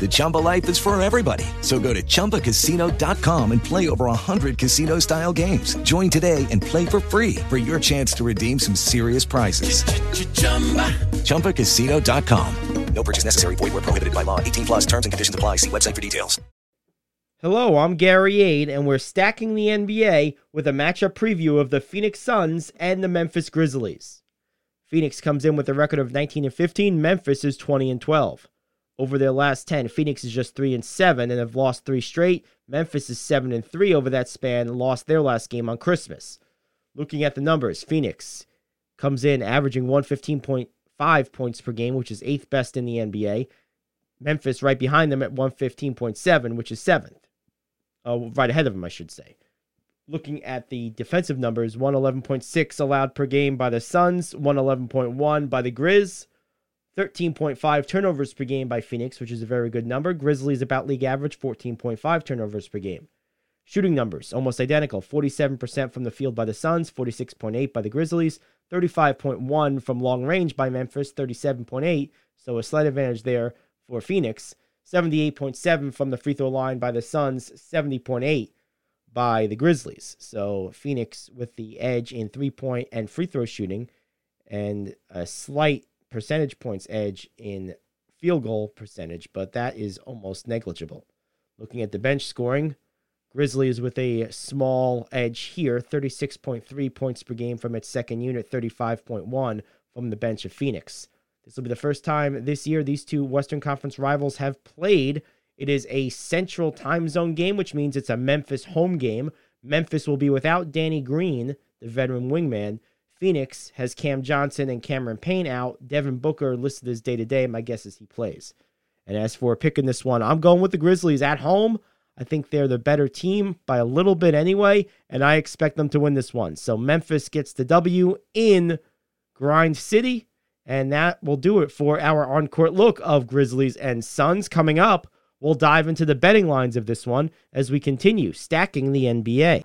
The Chumba life is for everybody. So go to ChumbaCasino.com and play over 100 casino style games. Join today and play for free for your chance to redeem some serious prizes. ChumbaCasino.com. No purchase necessary. Void were prohibited by law. 18 plus. Terms and conditions apply. See website for details. Hello, I'm Gary Aid, and we're stacking the NBA with a matchup preview of the Phoenix Suns and the Memphis Grizzlies. Phoenix comes in with a record of 19 and 15. Memphis is 20 and 12. Over their last 10, Phoenix is just 3 and 7 and have lost 3 straight. Memphis is 7 and 3 over that span and lost their last game on Christmas. Looking at the numbers, Phoenix comes in averaging 115.5 points per game, which is 8th best in the NBA. Memphis right behind them at 115.7, which is 7th. Uh, right ahead of them, I should say. Looking at the defensive numbers, 111.6 allowed per game by the Suns, 111.1 by the Grizz, 13.5 turnovers per game by Phoenix, which is a very good number. Grizzlies about league average, 14.5 turnovers per game. Shooting numbers almost identical 47% from the field by the Suns, 46.8 by the Grizzlies, 35.1 from long range by Memphis, 37.8, so a slight advantage there for Phoenix. 78.7 from the free throw line by the Suns, 70.8 by the Grizzlies. So Phoenix with the edge in three point and free throw shooting, and a slight percentage points edge in field goal percentage, but that is almost negligible. Looking at the bench scoring, Grizzlies with a small edge here 36.3 points per game from its second unit, 35.1 from the bench of Phoenix. This will be the first time this year these two Western Conference rivals have played. It is a central time zone game, which means it's a Memphis home game. Memphis will be without Danny Green, the veteran wingman. Phoenix has Cam Johnson and Cameron Payne out. Devin Booker listed as day to day. My guess is he plays. And as for picking this one, I'm going with the Grizzlies at home. I think they're the better team by a little bit anyway, and I expect them to win this one. So Memphis gets the W in Grind City, and that will do it for our on court look of Grizzlies and Suns. Coming up, we'll dive into the betting lines of this one as we continue stacking the NBA.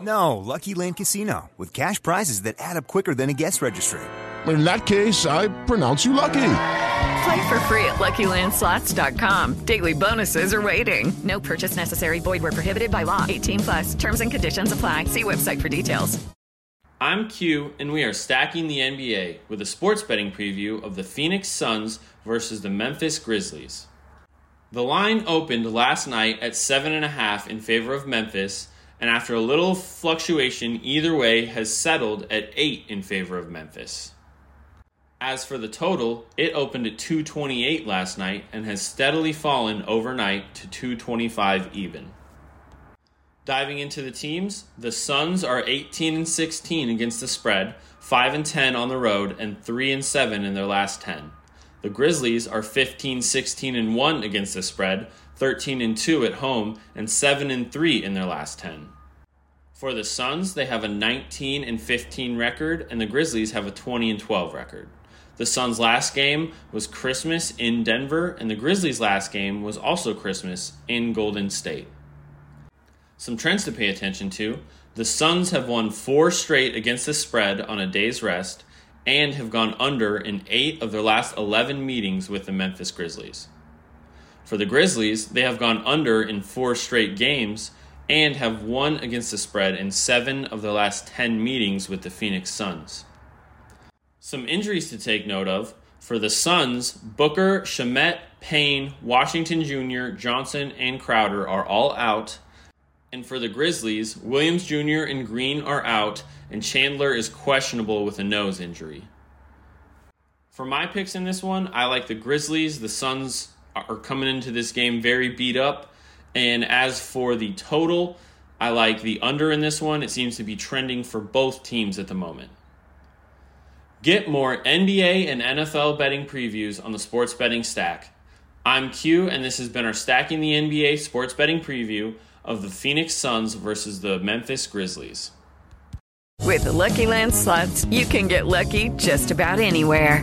No, Lucky Land Casino, with cash prizes that add up quicker than a guest registry. In that case, I pronounce you lucky. Play for free at LuckyLandSlots.com. Daily bonuses are waiting. No purchase necessary. Void where prohibited by law. 18 plus. Terms and conditions apply. See website for details. I'm Q, and we are stacking the NBA with a sports betting preview of the Phoenix Suns versus the Memphis Grizzlies. The line opened last night at 7.5 in favor of Memphis, and after a little fluctuation either way, has settled at 8 in favor of Memphis. As for the total, it opened at 228 last night and has steadily fallen overnight to 225 even. Diving into the teams, the Suns are 18 and 16 against the spread, 5 and 10 on the road, and 3 and 7 in their last 10. The Grizzlies are 15, 16 and 1 against the spread, 13 and 2 at home, and 7 and 3 in their last 10. For the Suns, they have a 19 and 15 record, and the Grizzlies have a 20 and 12 record. The Suns' last game was Christmas in Denver, and the Grizzlies' last game was also Christmas in Golden State. Some trends to pay attention to the Suns have won four straight against the spread on a day's rest and have gone under in eight of their last 11 meetings with the Memphis Grizzlies. For the Grizzlies, they have gone under in four straight games and have won against the spread in seven of their last 10 meetings with the Phoenix Suns. Some injuries to take note of. For the Suns, Booker, Shamet, Payne, Washington Jr., Johnson, and Crowder are all out. And for the Grizzlies, Williams Jr. and Green are out, and Chandler is questionable with a nose injury. For my picks in this one, I like the Grizzlies. The Suns are coming into this game very beat up. And as for the total, I like the under in this one. It seems to be trending for both teams at the moment. Get more NBA and NFL betting previews on the Sports Betting Stack. I'm Q, and this has been our Stacking the NBA Sports Betting Preview of the Phoenix Suns versus the Memphis Grizzlies. With the Lucky Land slots, you can get lucky just about anywhere.